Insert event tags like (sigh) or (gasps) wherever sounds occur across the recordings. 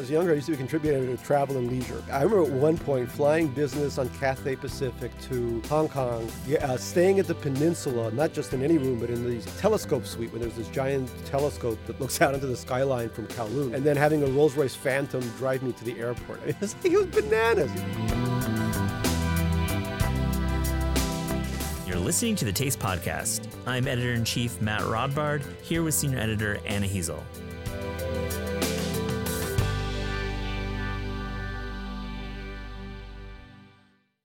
I was younger, I used to be a contributor to Travel and Leisure. I remember at one point flying business on Cathay Pacific to Hong Kong, uh, staying at the peninsula, not just in any room, but in the telescope suite where there's this giant telescope that looks out into the skyline from Kowloon, and then having a Rolls Royce Phantom drive me to the airport. (laughs) It was, it was bananas. You're listening to the Taste Podcast. I'm editor in chief Matt Rodbard, here with senior editor Anna Hezel.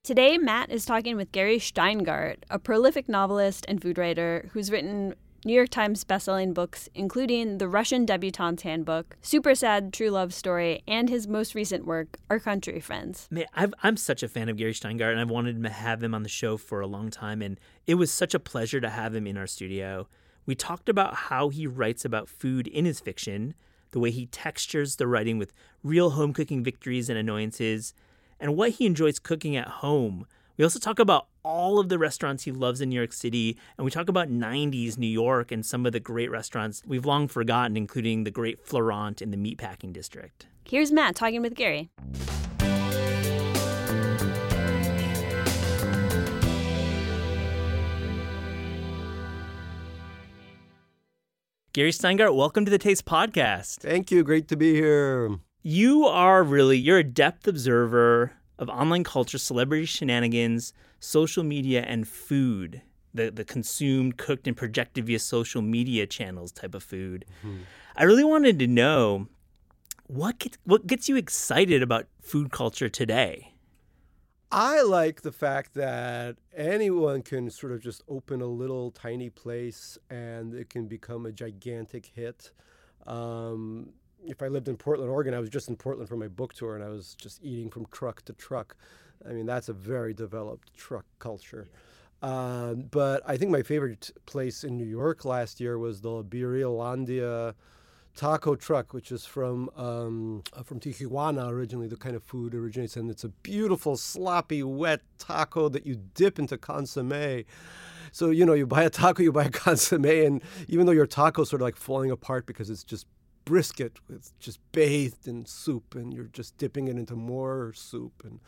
Today, Matt is talking with Gary Shteyngart, a prolific novelist and food writer who's written New York Times bestselling books, including The Russian Debutante's Handbook, Super Sad True Love Story, and his most recent work, Our Country Friends. Man, i am such a fan of Gary Shteyngart, and I've wanted to have him on the show for a long time, and it was such a pleasure to have him in our studio. We talked about how he writes about food in his fiction, the way he textures the writing with real home cooking victories and annoyances, and what he enjoys cooking at home. We also talk about all of the restaurants he loves in New York City, and we talk about 90s New York and some of the great restaurants we've long forgotten, including the great Florent in the Meatpacking District. Here's Matt talking with Gary. Gary Shteyngart, welcome to the Taste Podcast. Thank you. Great to be here you are really you're a depth observer of online culture, celebrity shenanigans, social media, and food. The the consumed, cooked, and projected via social media channels type of food. Mm-hmm. I really wanted to know what gets, what gets you excited about food culture today. I like the fact that anyone can sort of just open a little tiny place and it can become a gigantic hit. Um, if I lived in Portland, Oregon, I was just in Portland for my book tour, and I was just eating from truck to truck. I mean, that's a very developed truck culture. Um, but I think my favorite place in New York last year was the Birrialandia taco truck, which is from um, uh, from Tijuana originally. The kind of food originates, and it's a beautiful, sloppy, wet taco that you dip into consomme. So you know, you buy a taco, you buy a (laughs) consomme, and even though your taco's sort of like falling apart because it's just brisket with just bathed in soup and you're just dipping it into more soup and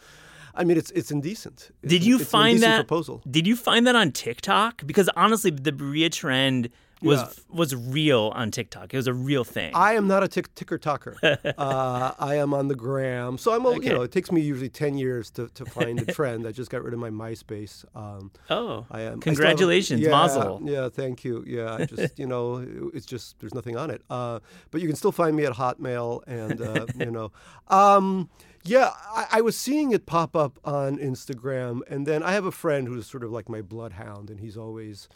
I mean it's it's indecent. It's, did you find that proposal. Did you find that on TikTok? Because honestly the birria trend was yeah. was real on TikTok. It was a real thing. I am not a tick, ticker talker. (laughs) uh, I am on the gram, so I'm. A, okay. You know, it takes me usually ten years to, to find the (laughs) trend. I just got rid of my MySpace. Um, oh, I am. Congratulations, yeah, Mazel. Yeah, thank you. Yeah, I just (laughs) you know, it's just there's nothing on it. Uh, but you can still find me at Hotmail, and uh, you know. Um, yeah, I, I, was seeing it pop up on Instagram, and then I have a friend who's sort of like my bloodhound, and he's always,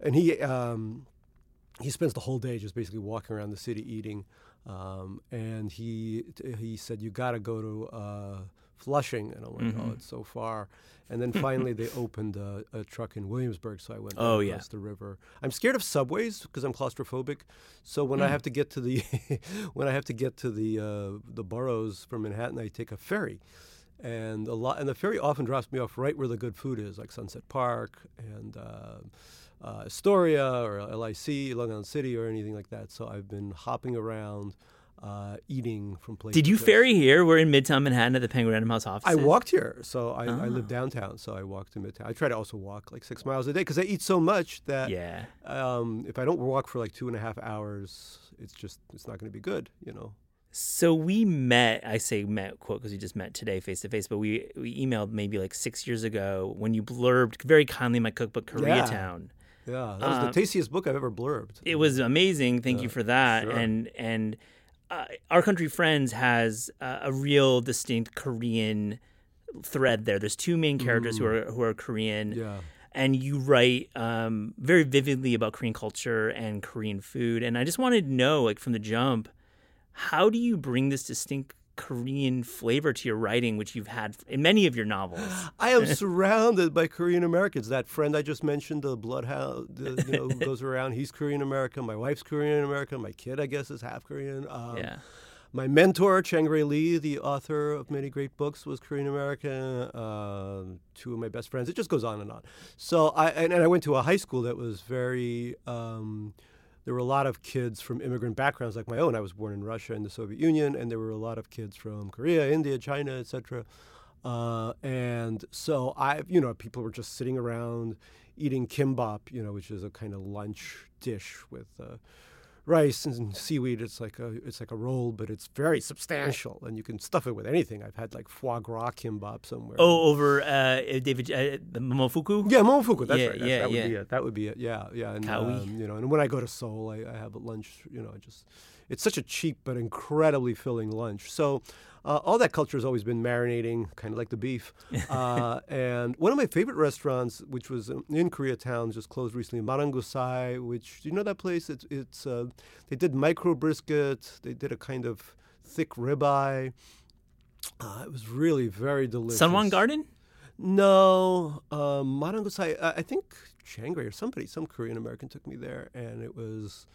and he um, he spends the whole day just basically walking around the city eating. Um, and he he said, "You got to go to uh, Flushing," and I'm like, oh, mm-hmm. "Oh, it's so far." And then (laughs) finally, they opened a, a, truck in Williamsburg, so I went oh, across yeah. the river. I'm scared of subways because I'm claustrophobic. So when mm. I have to get to the (laughs) when I have to get to the uh, the boroughs from Manhattan, I take a ferry and a lot and the ferry often drops me off right where the good food is like sunset park and uh, uh, Astoria or LIC, Long Island City, or anything like that. So I've been hopping around. Uh, eating from place. Did you ferry here? We're in Midtown Manhattan at the Penguin Random House office. I walked here, so I, oh. I, live ah. downtown, so I walked to Midtown. I try to also walk like six miles a day because I eat so much that yeah. Um, if I don't walk for like two and a half hours, it's just it's not going to be good, you know. So we met. I say met quote because we just met today face to face, but we we emailed maybe like six years ago when you blurbed very kindly my cookbook Koreatown. Yeah. Yeah, that was the uh, tastiest book I've ever blurbed. It was amazing. Thank you for that. Sure. And and uh, our country friends has uh, a real distinct Korean thread there. There's two main characters mm. who are who are Korean. Yeah. And you write um, very vividly about Korean culture and Korean food. And I just wanted to know, like from the jump, how do you bring this distinct Korean flavor to your writing, which you've had in many of your novels. (gasps) I am surrounded by Korean Americans. That friend I just mentioned, the Bloodhound, the, you know, who (laughs) goes around, he's Korean American. My wife's Korean American. My kid, I guess, is half Korean. Um, yeah. My mentor, Chang-rae Lee, the author of many great books, was Korean American. Uh, two of my best friends. It just goes on and on. So I and, and I went to a high school that was very. Um, there were a lot of kids from immigrant backgrounds like my own. I was born in Russia and the Soviet Union, and there were a lot of kids from Korea, India, China, etc. Uh, and so I, you know, people were just sitting around eating kimbap, you know, which is a kind of lunch dish with uh, rice and seaweed. It's like a it's like a roll, but it's very substantial, and you can stuff it with anything. I've had like foie gras kimbap somewhere. Oh, over uh, David uh, the Momofuku. Yeah, Momofuku. That's Yeah, right. That's, yeah, that would yeah. be it. That would be it. Yeah, yeah. And um, you know, and when I go to Seoul, I, I have a lunch. You know, I just it's such a cheap but incredibly filling lunch. So. Uh, all that culture has always been marinating, kind of like the beef. (laughs) Uh, and one of my favorite restaurants, which was in- in Koreatown, just closed recently, Madangsui, which, do you know that place? It's, it's uh, they did micro brisket, they did a kind of thick ribeye. Uh, it was really very delicious. Sunwon Garden. No, um, Madangsui. I, I think Shanghai or somebody, some Korean American took me there, and it was.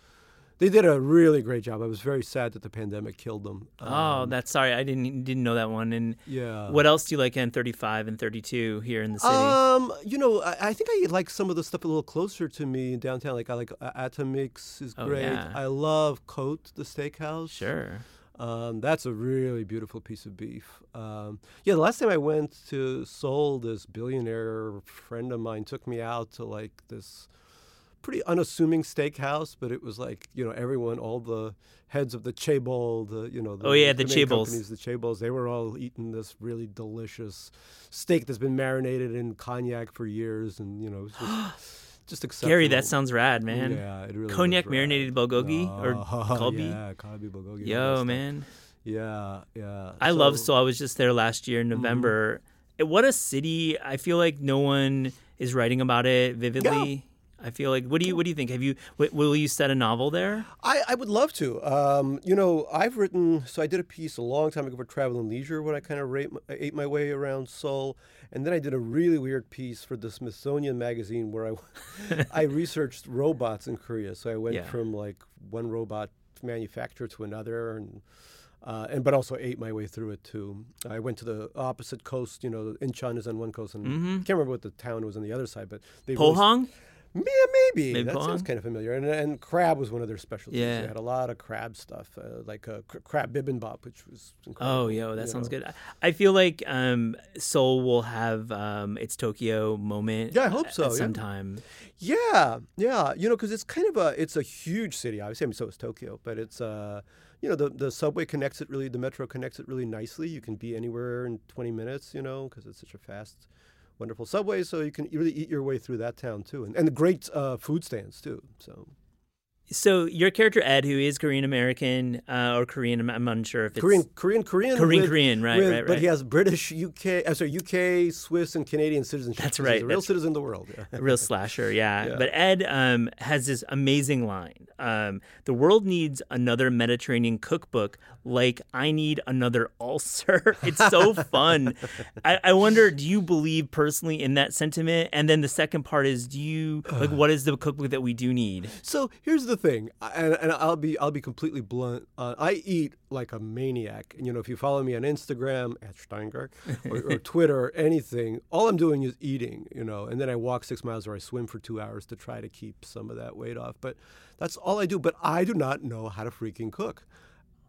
They did a really great job. I was very sad that the pandemic killed them. oh, Um, that's sorry. I didn't didn't know that one. And yeah. what else do you like in 35 and 32 here in the city? Um, you know, I, I think I like some of the stuff a little closer to me in downtown. Like I like uh, Atomix is Oh, great. yeah. I love Cote the steakhouse. sure. Um, that's a really beautiful piece of beef. Um, yeah, the last time I went to Seoul, this billionaire friend of mine took me out to like this pretty unassuming steakhouse, but it was like you know everyone, all the heads of the chaebol, the you know the, Oh, yeah, the chaebols. companies, the chaebols, they were all eating this really delicious steak that's been marinated in cognac for years, and you know, it was just, (gasps) just exceptional. Gary, that sounds rad, man. Yeah, it really Cognac marinated bulgogi or (laughs) Oh, kalbi. Yeah, kalbi bulgogi. Yo, man. Yeah, yeah. I love So- Mm-hmm. Seoul. I was just there last year in November. Eh, What a city! I feel like no one is writing about it vividly. I feel like. What do you What do you think? Have you? W- will you set a novel there? I, I would love to. Um, you know, I've written, so I did a piece a long time ago for Travel and Leisure when I kind of rate, ate my way around Seoul. And then I did a really weird piece for the Smithsonian magazine where I, (laughs) I researched robots in Korea. So I went Yeah. from like one robot manufacturer to another and uh, and but also ate my way through it too. I went to the opposite coast. You know, Incheon is on one coast, and I can't remember what the town was on the other side. But they really- Pohang. Yeah, maybe. Maybe that sounds kind of familiar. And, and crab was one of their specialties. Yeah. They had a lot of crab stuff, uh, like uh, cr- crab bibimbap, which was incredible. Oh, yo, that sounds know. good. I- feel like um, Seoul will have um, its Tokyo moment. Yeah, I hope so, At yeah. Yeah, yeah. You know, because it's kind of a, it's a huge city. Obviously, I mean, so is Tokyo, but it's, uh, you know, the, the subway connects it really, the metro connects it really nicely. You can be anywhere in 20 minutes, you know, because it's such a fast, wonderful subway. So you can really eat your way through that town too. And, and great uh, food stands too. So. So your character Ed, who is Korean American uh, or Korean, I'm- unsure if it's Korean, Korean, Korean, Korean, with- Korean, right, with- right, But he has British, UK, uh, sorry, UK, Swiss, and Canadian citizenship. That's He's right, a real that's- citizen of the world. Yeah. a real slasher, yeah. (laughs) Yeah. But Ed um, has this amazing line: um, "The world needs another Mediterranean cookbook, like I need another ulcer." (laughs) it's so fun. I, I wonder, do you believe personally in that sentiment? And then the second part is, do you like (sighs) what is the cookbook that we do need? So here's the thing, and, and I'll be I'll be completely blunt. Uh, I eat like a maniac. And, you know, if you follow me on Instagram at Shteyngart or, or (laughs) Twitter or anything, all I'm doing is eating. You know, and then I walk six miles or I swim for two hours to try to keep some of that weight off. But that's all I do. But I do not know how to freaking cook.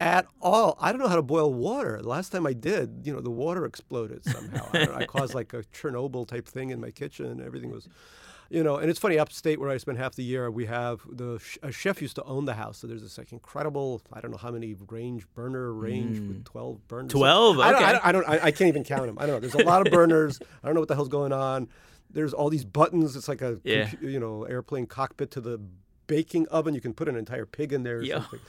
At all, I don't know how to boil water. The last time I did, you know, the water exploded somehow. I, I caused like a Chernobyl type thing in my kitchen. Everything was, you know, and it's funny. Upstate where I spent half the year, we have the sh- a chef used to own the house. So there's this like incredible. I don't know how many range burner range with hmm. twelve burners. 12? I don't. I, don't, I, don't I, I can't even count them. I don't know. There's a lot of burners. I don't know what the hell's going on. There's all these buttons. It's like a Yeah. compu- you know airplane cockpit to the baking oven. You can put an entire pig in there or Yeah. something.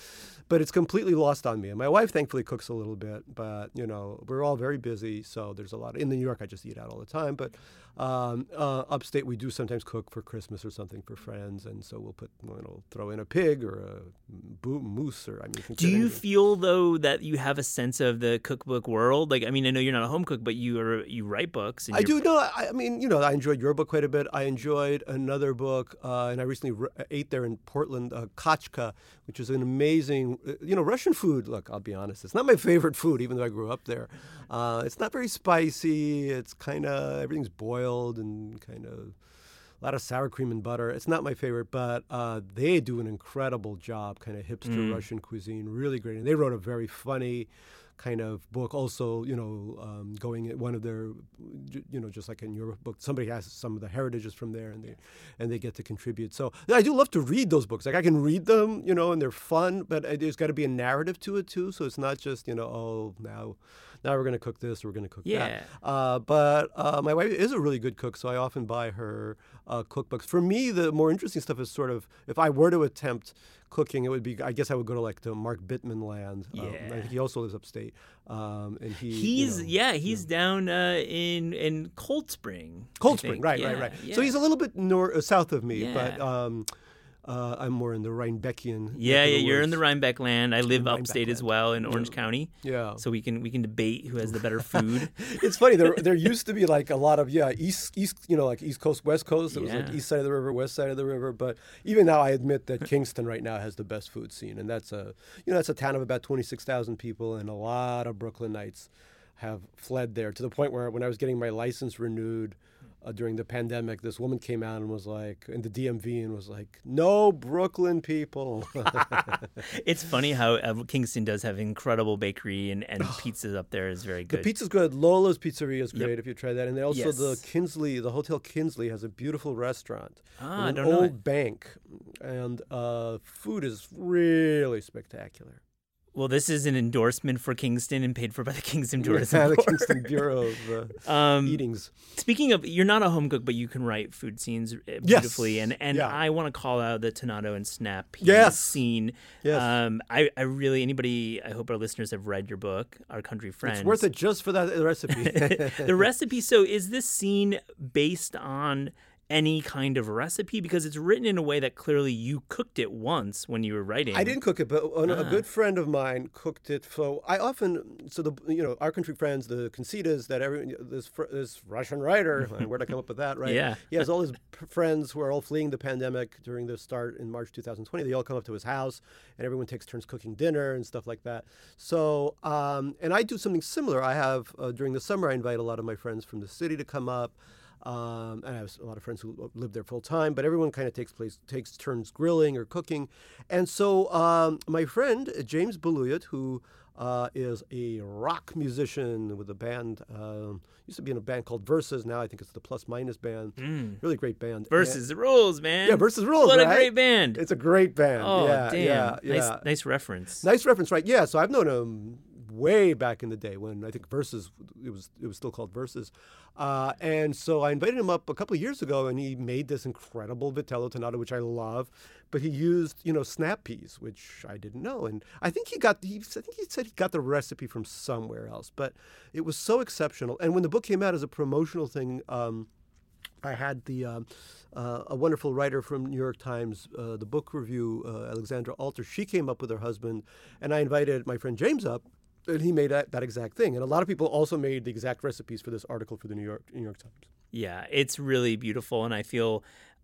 But it's completely lost on me. And my wife thankfully cooks a little bit, but you know we're all very busy, so there's a lot. In New York, I just eat out all the time. But um, uh, upstate, we do sometimes cook for Christmas or something for friends, and so we'll put you know throw in a pig or a moose or I mean. Do you feel though that you have a sense of the cookbook world? Like, I mean, I know you're not a home cook, but you are you write books. And I do know. I, I mean, you know, I enjoyed your book quite a bit. I enjoyed another book, uh, and I recently r- ate there in Portland, uh, Kachka, which is an amazing, uh, you know, Russian food. Look, I'll be honest, it's not my (laughs) favorite food, even though I grew up there. Uh, it's not very spicy. It's kind of everything's boiled and kind of a lot of sour cream and butter. It's not my favorite, but uh, they do an incredible job, kind of hipster Mm. Russian cuisine, really great. And they wrote a very funny kind of book. Also, you know, um, going at one of their, you know, just like in your book, somebody has some of the heritages from there, and they and they get to contribute. So I do love to read those books. Like I can read them, you know, and they're fun, but uh, there's got to be a narrative to it too. So it's not just you know, oh now. Now we're going to cook this. We're going to cook Yeah. that. Uh, but uh, my wife is a really good cook, so I often buy her uh, cookbooks. For me, the more interesting stuff is sort of if I were to attempt cooking, it would be I guess I would go to like the Mark Bittman land. Um, I Yeah. think he also lives upstate, um, and he He's you know, yeah, he's down uh, in in Cold Spring. Cold Spring, right, Yeah, right, right. yeah. So he's a little bit nor- uh, south of me, but um, uh, I'm more in the Rhinebeckian. yeah, yeah. You're in the. Rhinebeck land. I live Rhinebeck upstate as well in Orange County, Yeah. so we can we can debate who has the better (laughs) food. it's funny. There, there used to be like a lot of yeah, east, east, you know, like East Coast, West Coast. It was like east side of the river, west side of the river. But even now, I admit that Kingston right now has the best food scene, and that's a, you know, that's a town of about twenty six thousand people, and a lot of Brooklynites have fled there to the point where when I was getting my license renewed. Uh, during the pandemic, this woman came out and was like, in the DMV, and was like, "No Brooklyn people." (laughs) it's funny how uh, Kingston does have incredible bakery and and (sighs) pizzas up there is very good. The pizza's good. Lola's Pizzeria is Yep. great if you try that. And then also the Kinsley, the Hotel Kinsley has a beautiful restaurant. Ah, I don't an old bank. And uh, food is really spectacular. Well, this is an endorsement for Kingston and paid for by the (laughs) Kingston Tourism Yeah, the Board. Kingston Bureau of uh, (laughs) Um, Eatings. Speaking of, you're not a home cook, but you can write food scenes uh, beautifully, and and Yeah. I want to call out the Tonnato and Snap Yes. scene. Yes. Um, I, I really anybody. I hope our listeners have read your book, Our Country Friends. It's worth it just for that recipe. (laughs) the recipe. So, is this scene based on any kind of recipe? Because it's written in a way that clearly you cooked it once when you were writing. I didn't cook it, but an- a Ah. good friend of mine cooked it. So I often, so the you know our country friends, the Consitas, that every this this Russian writer, (laughs) where'd I come up with that? Right? Yeah. He has all his (laughs) friends who are all fleeing the pandemic during the start in March 2020. They all come up to his house, and everyone takes turns cooking dinner and stuff like that. So, um, and I do something similar. I have uh, during the summer, I invite a lot of my friends from the city to come up. Um, and I have a lot of friends who live there full time, but everyone kind of takes place takes turns grilling or cooking. And so um, my friend uh, James Baluyut, who uh, is a rock musician with a band, um, used to be in a band called Versus. Now I think it's the Plus Minus band. Really great band. Versus the rules, man. Yeah, Versus Rules, What a great band. It's a great band. oh yeah, damn! yeah, yeah. Nice, nice reference. Nice reference, right? Yeah. So I've known him way back in the day when I think Versus it was it was still called Versus, uh, and so I invited him up a couple of years ago, and he made this incredible vitello tonnato, which I love. But he used you know snap peas, which I didn't know, and I think he got he I think he said he got the recipe from somewhere else, but it was so exceptional. And when the book came out as a promotional thing. Um, I had the um, uh, a wonderful writer from New York Times, uh, the book review, uh, Alexandra Alter. She came up with her husband, and I invited my friend James up, and he made that, that exact thing. And a lot of people also made the exact recipes for this article for the New York New York Times. Yeah, it's really beautiful, and I feel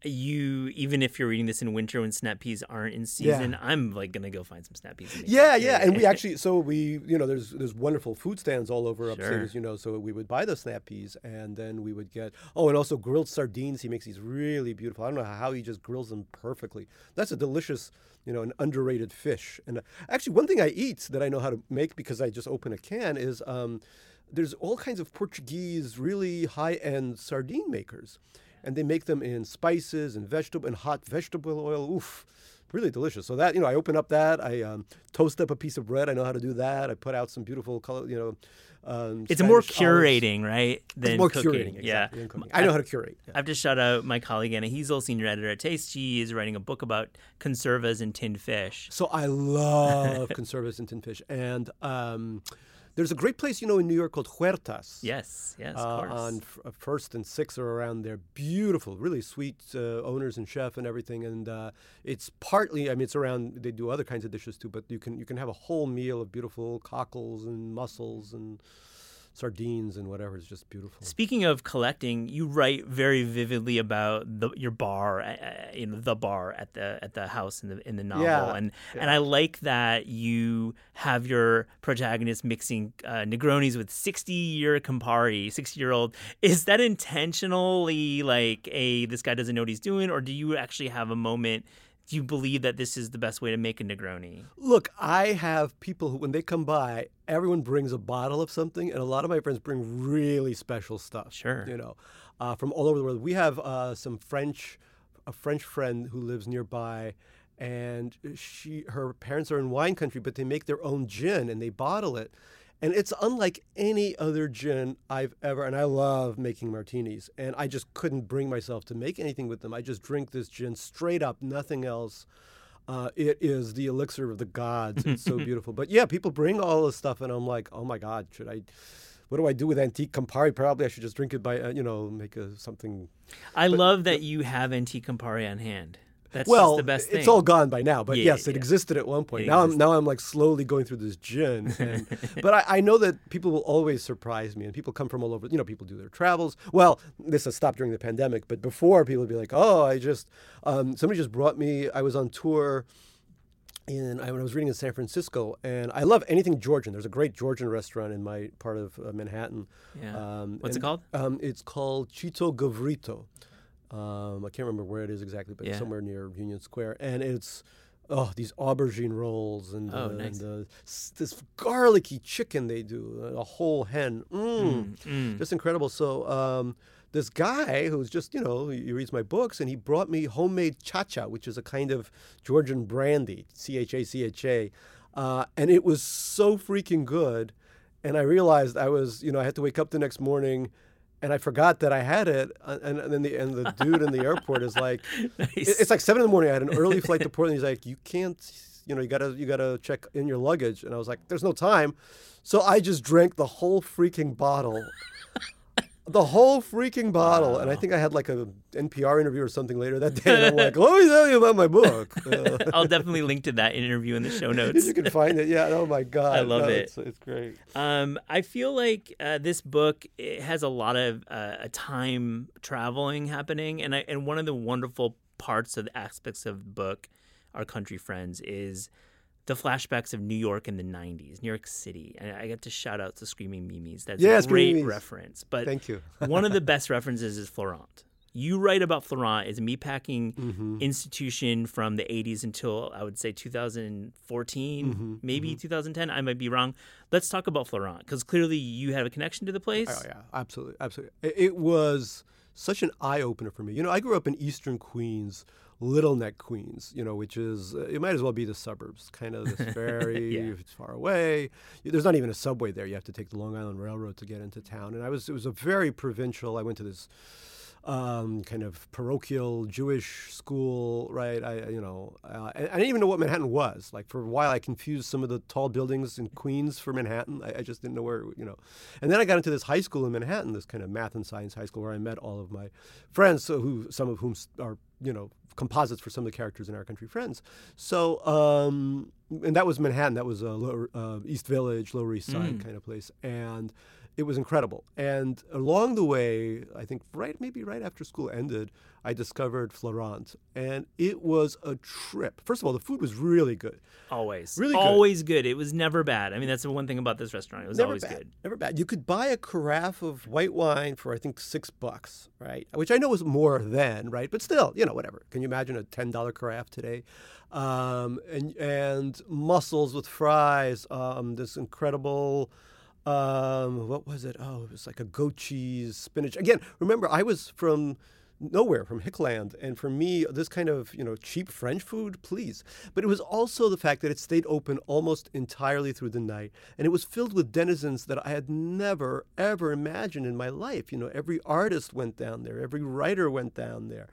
you even if you're reading this in winter when snap peas aren't in season, I'm like gonna go find some snap peas. Yeah, yeah, and we (laughs) actually so we you know there's there's wonderful food stands all over Sure. upstairs, you know, so we would buy the snap peas and then we would get oh and also grilled sardines. He makes these really beautiful. I don't know how he just grills them perfectly. That's a delicious, you know, an underrated fish. And uh, actually, one thing I eat that I know how to make because I just open a can is um, there's all kinds of Portuguese really high end sardine makers, and they make them in spices and vegetable and hot vegetable oil. Oof really delicious. So that you know, I open up that, I um, toast up a piece of bread. I know how to do that. I put out some beautiful color, you know. Um, It's more Spanish olives. curating, right? Than It's more cooking. curating, yeah. exactly, than cooking. I know how to curate. yeah. I've just shout out my colleague Anna Hezel, senior editor at Taste. She is writing a book about conservas and tinned fish. So I love (laughs) conservas and tin fish, and um, there's a great place you know in New York called Huertas. Yes, yes, uh, of course. on f- uh, First and Sixth are around there. Beautiful, really sweet uh, owners and chef and everything. And uh, it's partly, I mean, it's around. They do other kinds of dishes too, but you can you can have a whole meal of beautiful cockles and mussels and sardines and whatever. It's just beautiful. Speaking of collecting, you write very vividly about the, your bar, uh, you know, the bar at the at the house in the in the novel, Yeah, and yeah. and I like that you have your protagonist mixing uh, Negronis with sixty year Campari, sixty year old. Is that intentionally like a this guy doesn't know what he's doing, or do you actually have a moment? Do you believe that this is the best way to make a Negroni? Look, I have people who, when they come by, everyone brings a bottle of something, and a lot of my friends bring really special stuff. Sure. You know, uh, from all over the world. We have uh, some French, a French friend who lives nearby, and she, her parents are in wine country, but they make their own gin and they bottle it. And it's unlike any other gin I've ever, and I love making martinis. And I just couldn't bring myself to make anything with them. I just drink this gin straight up, nothing else. Uh, it is the elixir of the gods. It's so (laughs) beautiful. But yeah, people bring all this stuff, and I'm like, oh my God, should I? What do I do with antique Campari? Probably I should just drink it by, uh, you know, make a, something. I love that you have antique Campari on hand. That's well, the best thing. it's all gone by now. But Yeah, yes, it yeah. existed at one point. It now I'm now I'm like slowly going through this gin, (laughs) and, but I, I know that people will always surprise me, and people come from all over. You know, people do their travels. Well, this has stopped during the pandemic, but before people would be like, "Oh, I just um, somebody just brought me. I was on tour." in I, when I was reading in San Francisco, and I love anything Georgian. There's a great Georgian restaurant in my part of uh, Manhattan. Yeah. Um, What's it called? Um, it's called Chito Gvrito. Um, I can't remember where it is exactly, but Yeah. somewhere near Union Square, and it's oh these aubergine rolls and, Oh, uh, nice. and uh, this garlicky chicken they do, a whole hen. Mm Mm. just incredible. So um, this guy who's just you know he reads my books and he brought me homemade chacha, which is a kind of Georgian brandy, C H A C H A, uh, and it was so freaking good. And I realized I was you know I had to wake up the next morning. And I forgot that I had it, uh, and, and then the and the dude in the (laughs) airport is like, Nice. it's like seven in the morning. I had an early flight to (laughs) Portland. He's like, you can't, you know, you gotta you gotta check in your luggage. And I was like, there's no time. So I just drank the whole freaking bottle. The whole freaking bottle, and I think I had like a NPR interview or something later that (laughs) day. And I'm like, let me tell you about my book. Uh, (laughs) I'll definitely link to that interview in the show (laughs) notes. you can find it. Yeah. Oh my god. I love No, it. It's, it's great. Um, I feel like uh, this book it has a lot of uh, a time traveling happening, and I, and one of the wonderful parts of the aspects of the book, our country friends, is the flashbacks of New York in the '90s, New York City. And I get to shout out to Screaming Mimi's. That's Yeah, a great reference. But Thank you. (laughs) one of the (laughs) best references is Florent. You write about Florent as a meatpacking Mm-hmm. institution from the 80s until I would say 2014, Mm-hmm. maybe 2010. I might be wrong. Let's talk about Florent because clearly you have a connection to the place. Oh yeah, absolutely, absolutely. It was such an eye opener for me. You know, I grew up in Eastern Queens, Little Neck, Queens. You know, which is uh, it might as well be the suburbs. Kind of this (laughs) very Yeah. far away. There's not even a subway there. You have to take the Long Island Railroad to get into town. And I was it was a very provincial. I went to this um, kind of parochial Jewish school, right? I, you know, uh, and I didn't even know what Manhattan was. Like for a while, I confused some of the tall buildings in Queens for Manhattan. I, I just didn't know where, you know. And then I got into this high school in Manhattan, this kind of math and science high school, where I met all of my friends, so who some of whom are, you know, composites for some of the characters in Our Country Friends. So, um, and that was Manhattan. That was a lower, uh, East Village, Lower East Side Mm. kind of place, and it was incredible. And along the way, I think right maybe right after school ended, I discovered Florent, and it was a trip. First of all, the food was really good. Always, Really good. always good. It was never bad. I mean, that's the one thing about this restaurant. It was never always bad. good. Never bad. You could buy a carafe of white wine for I think six bucks, right? Which I know was more then, right? But still, you know, whatever. Can you imagine a ten dollar carafe today? Um, and and mussels with fries. Um, this incredible. Um, what was it? Oh, it was like a goat cheese spinach. Again, remember I was from nowhere from Hickland, and for me, this kind of you know cheap French food, please. But it was also the fact that it stayed open almost entirely through the night, and it was filled with denizens that I had never ever imagined in my life. You know, every artist went down there, every writer went down there.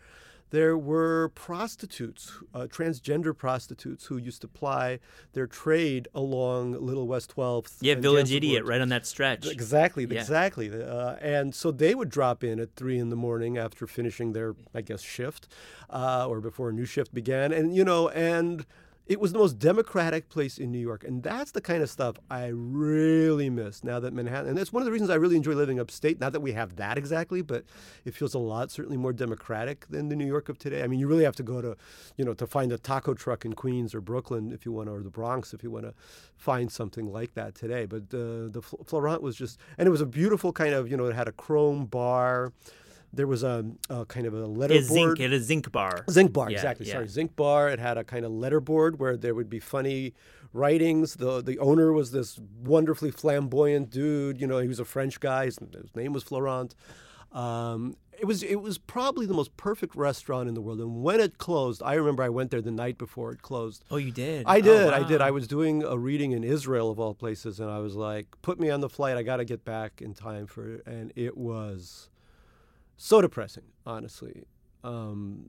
There were prostitutes, uh, transgender prostitutes, who used to ply their trade along Little West 12th. Yeah, Village Idiot, right on that stretch. Exactly, Yeah. exactly. Uh, and so they would drop in at three in the morning after finishing their, I guess, shift, uh, or before a new shift began. And you know, and it was the most democratic place in New York, and that's the kind of stuff I really miss now that Manhattan. And that's one of the reasons I really enjoy living upstate. Not that we have that exactly, but it feels a lot certainly more democratic than the New York of today. I mean, you really have to go to, you know, to find a taco truck in Queens or Brooklyn if you want to, or the Bronx if you want to find something like that today. But uh, the Florent was just, and it was a beautiful kind of, you know, it had a chrome bar there was a, a, kind of a letterboard. A zinc, it a zinc bar. Zinc bar, yeah, exactly. Yeah. Sorry, zinc bar. It had a kind of letterboard where there would be funny writings. The the owner was this wonderfully flamboyant dude. You know, he was a French guy. His, his name was Florent. Um, it was it was probably the most perfect restaurant in the world. And when it closed, I remember I went there the night before it closed. Oh, you did? I did. Oh, wow. I did. I was doing a reading in Israel of all places, and I was like, "Put me on the flight. I got to get back in time for." It. And it was so depressing, honestly. Um,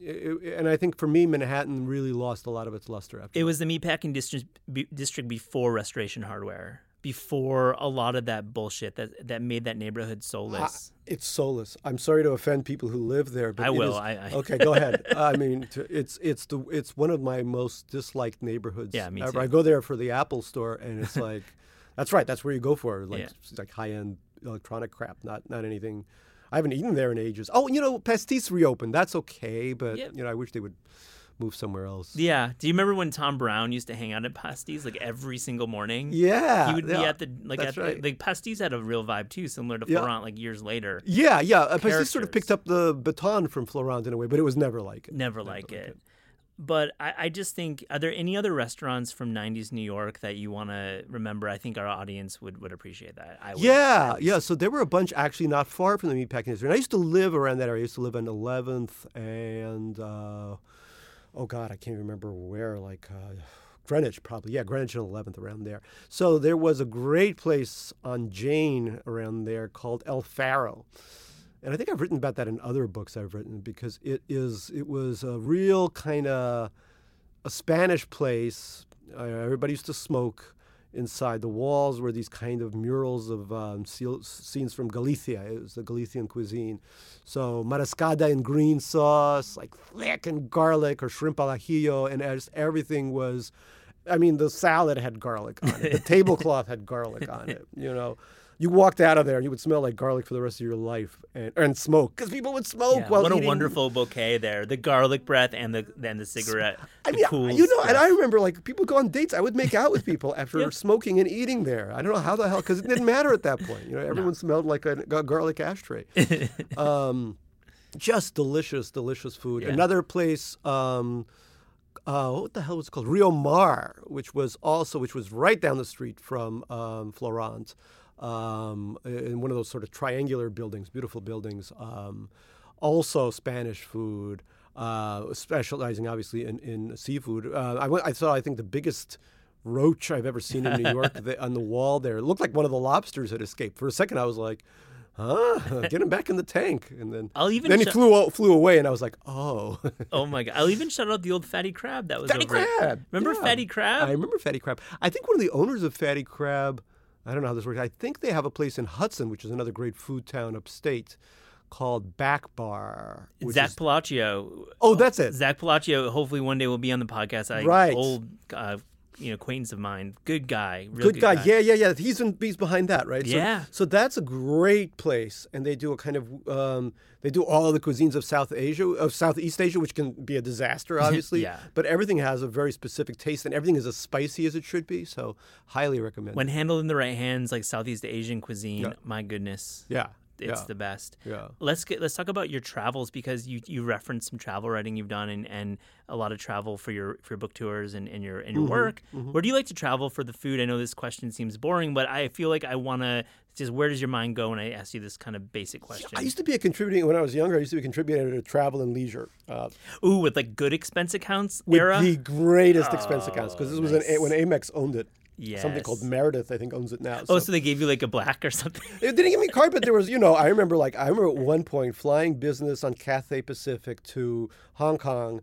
it, and I think for me, Manhattan really lost a lot of its luster after. It was the meatpacking district district before Restoration Hardware, before a lot of that bullshit that that made that neighborhood soulless. Uh, it's soulless. I'm sorry to offend people who live there, but I will. Is, I, I... (laughs) okay, (laughs) go ahead. I mean, it's it's the it's one of my most disliked neighborhoods. Yeah, me ever. too. I go there for the Apple store, and it's (laughs) like, that's right. That's where you go for like Yeah. like high end electronic crap, not not anything. I haven't eaten there in ages. Oh, you know, Pastis reopened. That's okay, but Yep. you know, I wish they would move somewhere else. Yeah. Do you remember when Thom Browne used to hang out at Pastis like every single morning? Yeah, He would be at the like at right. the, like Pastis had a real vibe too, similar to Yeah. Florent like years later. Yeah, yeah. Uh, Pastis sort of picked up the baton from Florent in a way, but it was never like it. Never like it. But I, I just think, are there any other restaurants from '90s New York that you want to remember? I think our audience would, would appreciate that. Would, Yeah, yeah. So there were a bunch actually not far from the meatpacking district. And I used to live around that area. I used to live on 11th and, uh, oh God, I can't remember where, like uh, Greenwich probably. Yeah, Greenwich and 11th around there. So there was a great place on Jane around there called El Faro. And I think I've written about that in other books I've written because it is it was a real kind of a Spanish place. Uh, everybody used to smoke inside. The walls were these kind of murals of um, seal, scenes from Galicia. It was the Galician cuisine. So marascada in green sauce, like thick and garlic or shrimp al ajillo, and as everything was. I mean, the salad had garlic on it. The (laughs) tablecloth had garlic on it. You know, you walked out of there and you would smell like garlic for the rest of your life, and, and smoke because people would smoke Yeah, while what a wonderful bouquet there. The garlic breath and the then the cigarette. I the mean, cool you know, and. I remember like people go on dates. I would make out with people after (laughs) Yeah. smoking and eating there. I don't know how the hell because it didn't matter at that point. You know, (laughs) everyone smelled like a, a garlic ashtray. (laughs) um, just delicious, delicious food. Yeah. Another place. Um, uh, what the hell was it called? Rio Mar, which was also which was right down the street from um, Florent, um, in one of those sort of triangular buildings, beautiful buildings. Um, also Spanish food, uh, specializing obviously in, in seafood. Uh, I, went, I saw I think the biggest roach I've ever seen in New (laughs) York the, on the wall there. It looked like one of the lobsters had escaped. For a second, I was like. Huh? Get him back in the tank, and then I'll even then he sh- flew flew away, and I was like, "Oh, Oh my god! I'll even shout out the old fatty crab that was Fatty it. Crab. Remember Yeah. fatty crab? I remember Fatty Crab. I think one of the owners of Fatty Crab, I don't know how this works. I think they have a place in Hudson, which is another great food town upstate, called Back Bar. Zach is, Pelaccio. oh, that's it. Zak Pelaccio. Hopefully one day will be on the podcast. I, Right. Old, uh, you know, acquaintance of mine. Good guy. Real Good guy. Yeah, yeah, yeah. He's in, he's behind that, right? So- Yeah. So, that's a great place, and they do a kind of um, they do all of the cuisines of South Asia, of Southeast Asia, which can be a disaster, (laughs) obviously. Yeah. But everything has a very specific taste, and everything is as spicy as it should be. So, highly recommend. When handled in the right hands, like Southeast Asian cuisine, Yeah. my goodness, yeah. It's yeah. the best. yeah. Let's get let's talk about your travels because you you referenced some travel writing you've done and, and a lot of travel for your for your book tours and, and your and your Mm-hmm. work. Where do you like to travel for the food? I know this question seems boring, but I feel like I want to just where does your mind go when I ask you this kind of basic question? I used to be a contributing when I was younger. I used to be a contributor to Travel and Leisure uh, Ooh, with like good expense accounts with era. the greatest expense accounts because this was an, when Amex owned it. Yes. Something called Meredith, I think, owns it now. Oh, So- so they gave you like a black or something? It didn't give me a card, but there was, you know, I remember like I remember at one point flying business on Cathay Pacific to Hong Kong,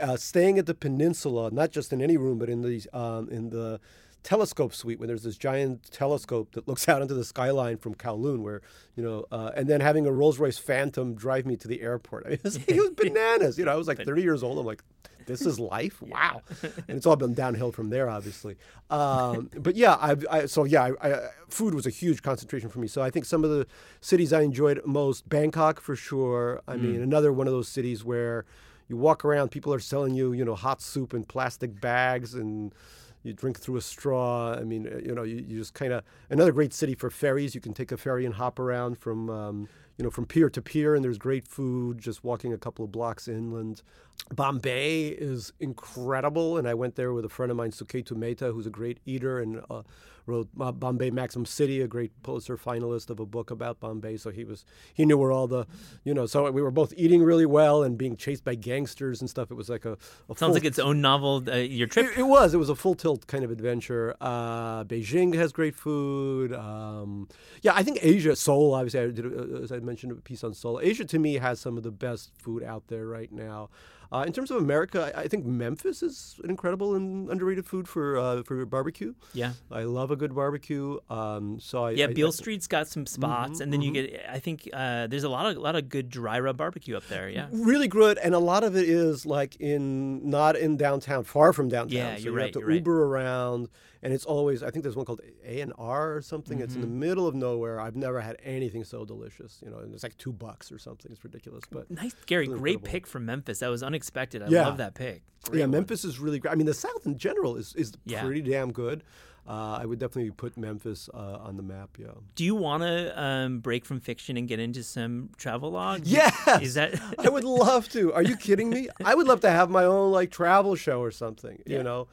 uh, staying at the peninsula, not just in any room, but in the um, in the telescope suite where there's this giant telescope that looks (laughs) out into the skyline from Kowloon, where you know, uh, and then having a Rolls Royce Phantom drive me to the airport. I (laughs) mean, it was, it was (laughs) bananas. You know, I was like 30 years old. I'm like, this is life. (laughs) Wow, (laughs) and it's all been downhill from there, obviously. Um, but yeah, I, I so yeah, I, I, food was a huge concentration for me. So I think some of the cities I enjoyed most, Bangkok for sure. I mean, another one of those cities where you walk around, people are selling you, you know, hot soup in plastic bags and you drink through a straw. I mean, uh, you know, you, you just kind of another great city for ferries. You can take a ferry and hop around from, um, you know, from pier to pier, and there's great food just walking a couple of blocks inland. Bombay is incredible, and I went there with a friend of mine, Suketu Mehta, who's a great eater and uh, wrote Bombay Maximum City, a great Pulitzer finalist of a book about Bombay. So he was he knew where all the, you know, so we were both eating really well and being chased by gangsters and stuff. It was like a, a Sounds like its own novel. Uh, your trip. it, it was. It was a full tilt kind of adventure. Uh, Beijing has great food. Um, yeah, I think Asia, Seoul. Obviously, I did, uh, as I mentioned, a piece on Seoul. Asia to me has some of the best food out there right now. Uh, in terms of America, I, I think Memphis is an incredible and underrated food for uh, for barbecue. Yeah. I love a good barbecue. Um, so I, Yeah, I, Beale I, Street's got some spots, and then you get. I think uh, there's a lot of lot of good dry rub barbecue up there. Yeah. really good, and a lot of it is like in not in downtown, far from downtown. Yeah, so you're you right, have to you're right. Uber around, and it's always. I think there's one called A and R or something. It's in Mm-hmm. the middle of nowhere. I've never had anything so delicious. You know, and it's like two bucks or something. It's ridiculous, but Nice, Gary. Really Great incredible. pick from Memphis. That was unexpected. I Yeah. love that pick. Great yeah, one. Memphis is really great. I mean, the South in general is is Yeah. pretty damn good. Uh, I would definitely put Memphis uh, on the map. Yeah. Do you want to um, break from fiction and get into some travel logs? Yeah. Is that? (laughs) I would love to. Are you kidding me? (laughs) I would love to have my own like travel show or something. You know,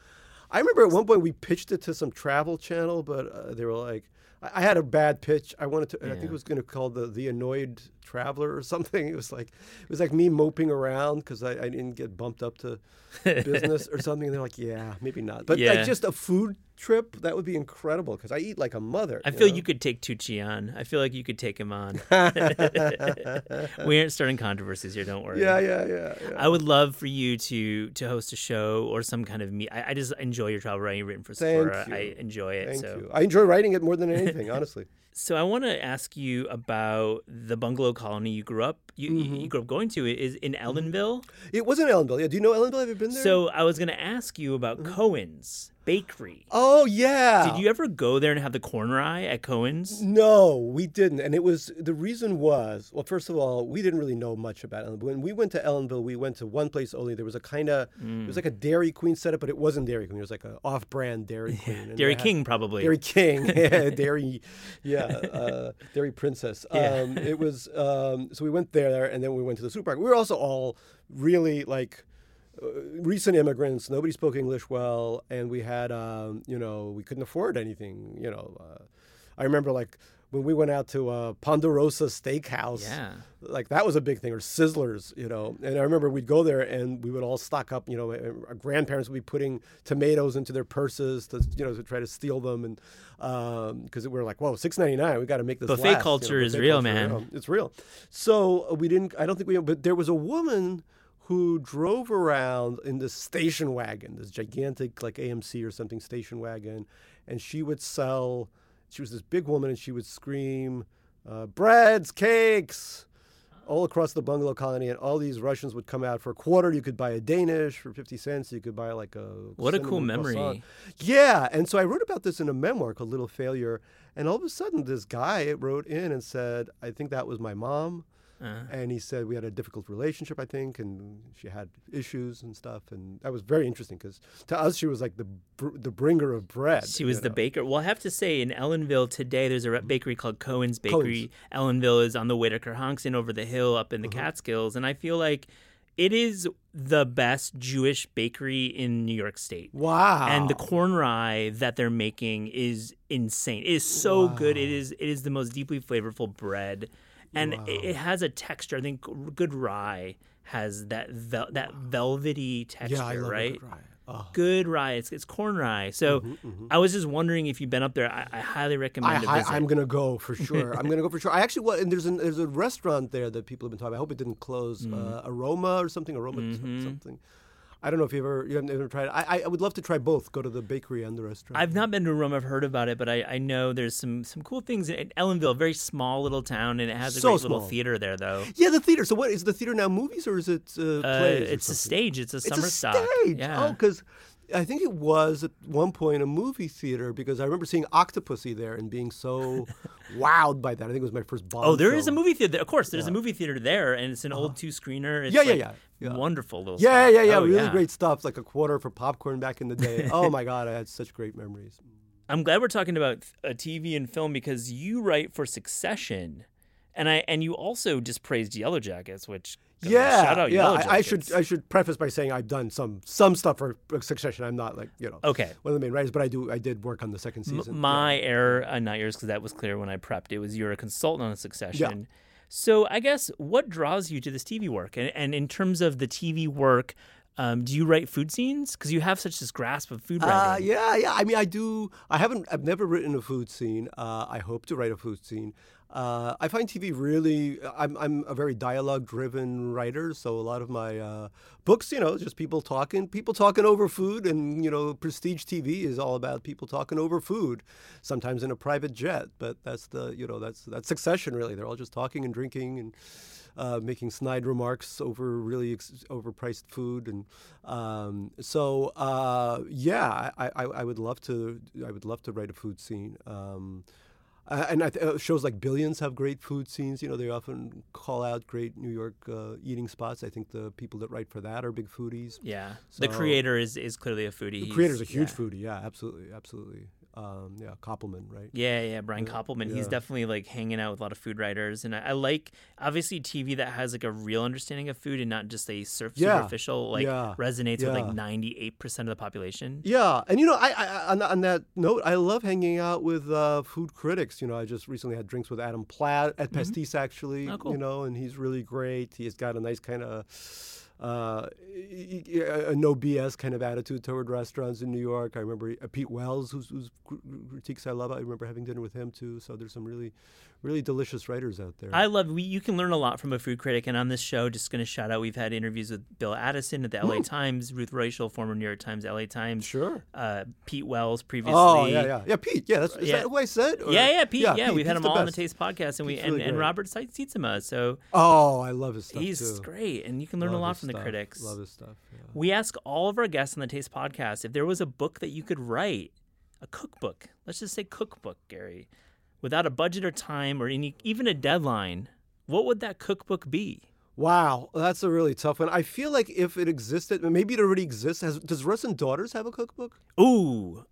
I remember at one point we pitched it to some travel channel, but uh, they were like, I, I had a bad pitch. I wanted to. I think it was going to call the the annoyed traveler or something. (laughs) It was like it was like me moping around because I, I didn't get bumped up to business or (laughs) something. And they're like, yeah, maybe not. But Yeah. like just a food trip that would be incredible because I eat like a mother. I you feel know? you could take Tucci on. I feel like you could take him on. (laughs) we aren't starting controversies here. Don't worry. Yeah, yeah, yeah. yeah. I would love for you to to host a show or some kind of meet. I, I just enjoy your travel writing. You've written for Sephora. I enjoy it. Thank so you. I enjoy writing it more than anything, honestly. So I want to ask you about the bungalow colony you grew up. You, Mm-hmm. you grew up going to. It is in Ellenville. It wasn't Ellenville. Yeah. Do you know Ellenville? Have you been there? So I was going to ask you about Mm-hmm. Cohen's Bakery. oh yeah. Did you ever go there and have the corn rye at Cohen's? No, we didn't. And it was the reason was well, first of all, we didn't really know much about Ellenville. When we went to Ellenville, we went to one place only. There was a kind of it was like a Dairy Queen setup, but it wasn't Dairy Queen. It was like an off-brand Dairy Queen. and Dairy King, probably. Dairy King, (laughs) yeah, Dairy, yeah, uh, Dairy Princess. Yeah. Um, it was um, so we went there, and then we went to the supermarket. We were also all really like recent immigrants. Nobody spoke English well, and we had, um, you know, we couldn't afford anything. You know, uh, I remember like when we went out to uh, Ponderosa Steakhouse. Yeah. Like that was a big thing, or Sizzlers, you know. And I remember we'd go there and we would all stock up. You know, our grandparents would be putting tomatoes into their purses to, you know, to try to steal them, and because we were like, "Whoa, six ninety nine, we got to make this." Buffet last," you know, culture is real, culture, man. you know, It's real. So uh, we didn't. I don't think we. But there was a woman who drove around in this station wagon, this gigantic like AMC or something station wagon, and she would sell. She was this big woman, and she would scream, uh, "Breads, cakes." All across the bungalow colony, and all these Russians would come out for a quarter. You could buy a Danish for fifty cents. You could buy like a What a cool memory. croissant. Yeah, and so I wrote about this in a memoir called Little Failure, and all of a sudden this guy wrote in and said, "I think that was my mom." Uh, And he said we had a difficult relationship, I think, and she had issues and stuff. And that was very interesting because to us, she was like the br- the bringer of bread. she was the know. baker. Well, I have to say, in Ellenville today, there's a re- bakery called Cohen's Bakery. Ellenville is on the Whitaker Honkston over the hill up in the Uh-huh. Catskills, and I feel like it is the best Jewish bakery in New York State. Wow. and the corn rye that they're making is insane. It is so good. It is it is the most deeply flavorful bread, and it, it has a texture. I think good rye has that vel- that velvety texture, yeah, I love right? good rye. Oh. Good rye. It's, it's corn rye. So I was just wondering if you've been up there. I, I highly recommend I, I. I'm gonna go for (laughs) sure. I'm gonna go for sure. I actually wa- and there's an, there's a restaurant there that people have been talking. about. I hope it didn't close. Mm. Uh, Aroma or something. Aroma Mm-hmm. something. I don't know if you ever you haven't ever tried it. I, I would love to try both. Go to the bakery and the restaurant. I've not been to Rome. I've heard about it, but I, I know there's some some cool things in Ellenville, very small little town, and it has a So great little theater there, though. yeah, the theater. So what is the theater now? Movies or is it uh, Uh, plays? it's a stage. It's a It's summer a stock. stage. Yeah. Oh, because I think it was at one point a movie theater because I remember seeing Octopussy there and being so (laughs) wowed by that. I think it was my first Bond. Oh, there is a movie theater. Of course, there's a movie theater there, and it's an old two screener. It's Uh-huh. Yeah, yeah, like yeah, yeah. Wonderful little. Yeah, spot. yeah, yeah. Oh, really yeah. great stuff. Like a quarter for popcorn back in the day. (laughs) oh my god, I had such great memories. I'm glad we're talking about uh, TV and film because you write for Succession, and I and you also just praised Yellow Jackets, which Yeah, shout out yeah. Yellow I, I should Jackets. I should preface by saying I've done some some stuff for Succession. I'm not like you know Okay. one of the main writers, but I do I did work on the second M- season. my error, uh, not yours, because that was clear when I prepped. It was you're a consultant on a Succession. Yeah. So I guess what draws you to this TV work, and, and in terms of the TV work, um, do you write food scenes? Because you have such this grasp of food Uh, writing. yeah, yeah. I mean, I do. I haven't. I've never written a food scene. Uh, I hope to write a food scene. Uh, I find TV really. I'm. I'm a very dialogue-driven writer, so a lot of my uh, books, you know, just people talking, people talking over food, and you know, prestige TV is all about people talking over food, sometimes in a private jet. But that's the, you know, that's that's Succession really. They're all just talking and drinking and uh, making snide remarks over really ex- overpriced food, and um, so uh, yeah, I, I, I would love to I would love to write a food scene. Um, uh, and I th- uh, shows like Billions have great food scenes. You know, they often call out great New York uh, eating spots. I think the people that write for that are big foodies. Yeah. the creator is is clearly a foodie. The He's- creator's a huge yeah. foodie. Yeah, absolutely, absolutely. Um, yeah, Koppelman, right? Yeah, yeah, Brian Koppelman. He's definitely like hanging out with a lot of food writers, and I, I like obviously TV that has like a real understanding of food and not just a surf- Yeah, superficial. Like yeah, resonates with like ninety eight percent of the population. Yeah, and you know, I, I on, on that note, I love hanging out with uh, food critics. You know, I just recently had drinks with Adam Platt at Pastis, actually. Oh, cool. You know, and he's really great. He's got a nice kind of. Uh, a no BS kind of attitude toward restaurants in New York. I remember uh, Pete Wells, whose, whose critiques I love. I remember having dinner with him too. So there's some really, really delicious writers out there. I love we, you can learn a lot from a food critic, and on this show, just going to shout out, we've had interviews with Bill Addison at the LA Times, Ruth Reichl, former New York Times, LA Times, sure. uh, Pete Wells previously. Oh yeah, yeah, yeah. Pete. Yeah, that's is Yeah. that who I said? Or- Yeah, yeah, Pete. Yeah, Pete, we've had him all on the. Taste podcast, and we and, really and. Robert Sietsema. So Oh, I love his stuff he's too. great, and you can learn a lot from the critics. Love his stuff. Yeah. We ask all of our guests on the Taste podcast if there was a book that you could write, a cookbook. Let's just say cookbook, Gary, without a budget or time or any even a deadline. What would that cookbook be? Wow, that's a really tough one. I feel like if it existed, maybe it already exists. Has, does Russ and Daughters have a cookbook? Ooh.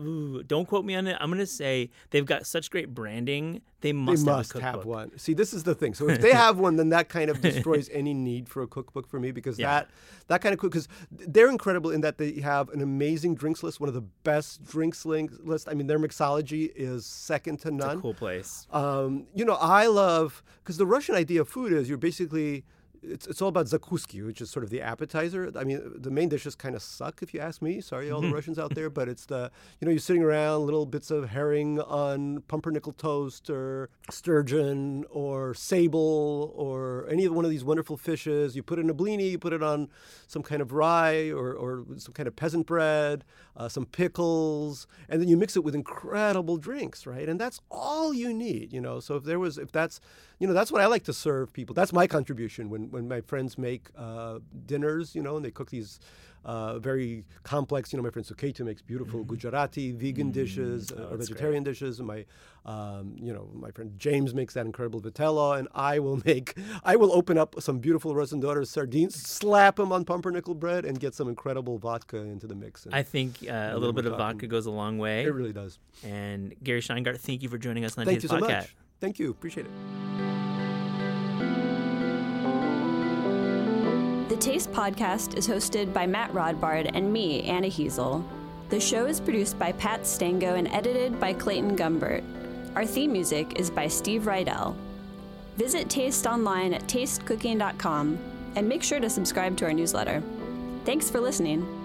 Ooh, don't quote me on it. I'm gonna say they've got such great branding. They must, they must have, a have, one. See, this is the thing. So if (laughs) they have one, then that kind of destroys (laughs) any need for a cookbook for me because Yeah. that that kind of cook because they're incredible in that they have an amazing drinks list, one of the best drinks list. I mean, their mixology is second to none. cool place. Um, you know, I love because the Russian idea of food is you're basically it's, it's all about zakuski, which is sort of the appetizer. I mean, the main dishes kind of suck if you ask me. Sorry, all the Russians out (laughs) there, but it's the you know you're sitting around little bits of herring on pumpernickel toast or sturgeon or sable or any of one of these wonderful fishes. You put it in a blini, you put it on some kind of rye or, or some kind of peasant bread, uh, some pickles, and then you mix it with incredible drinks, right? And that's all you need, you know. So if there was, if that's, you know, that's what I like to serve people. That's my contribution when when my friends make uh, dinners, you know, and they cook these. Uh, very complex, you know. My friend Suketu makes beautiful Gujarati vegan dishes, uh, or Mm-hmm. Oh, that's vegetarian dishes, and my, um, you know, my friend James makes that incredible vitella, and I will (laughs) make, I will open up some beautiful Russ and Daughters sardines, slap them on pumpernickel bread, and get some incredible vodka into the mix. And I think uh, a little bit of talking- vodka goes a long way. it really does. And Gary Shteyngart, thank you for joining us on Thank so podcast. much. Thank you. Appreciate it. The Taste Podcast is hosted by Matt Rodbard and me, Anna Hezel. The show is produced by Pat Stango and edited by Clayton Gumbert. Our theme music is by Steve Rydell. Visit Taste online at tastecooking.com and make sure to subscribe to our newsletter. Thanks for listening.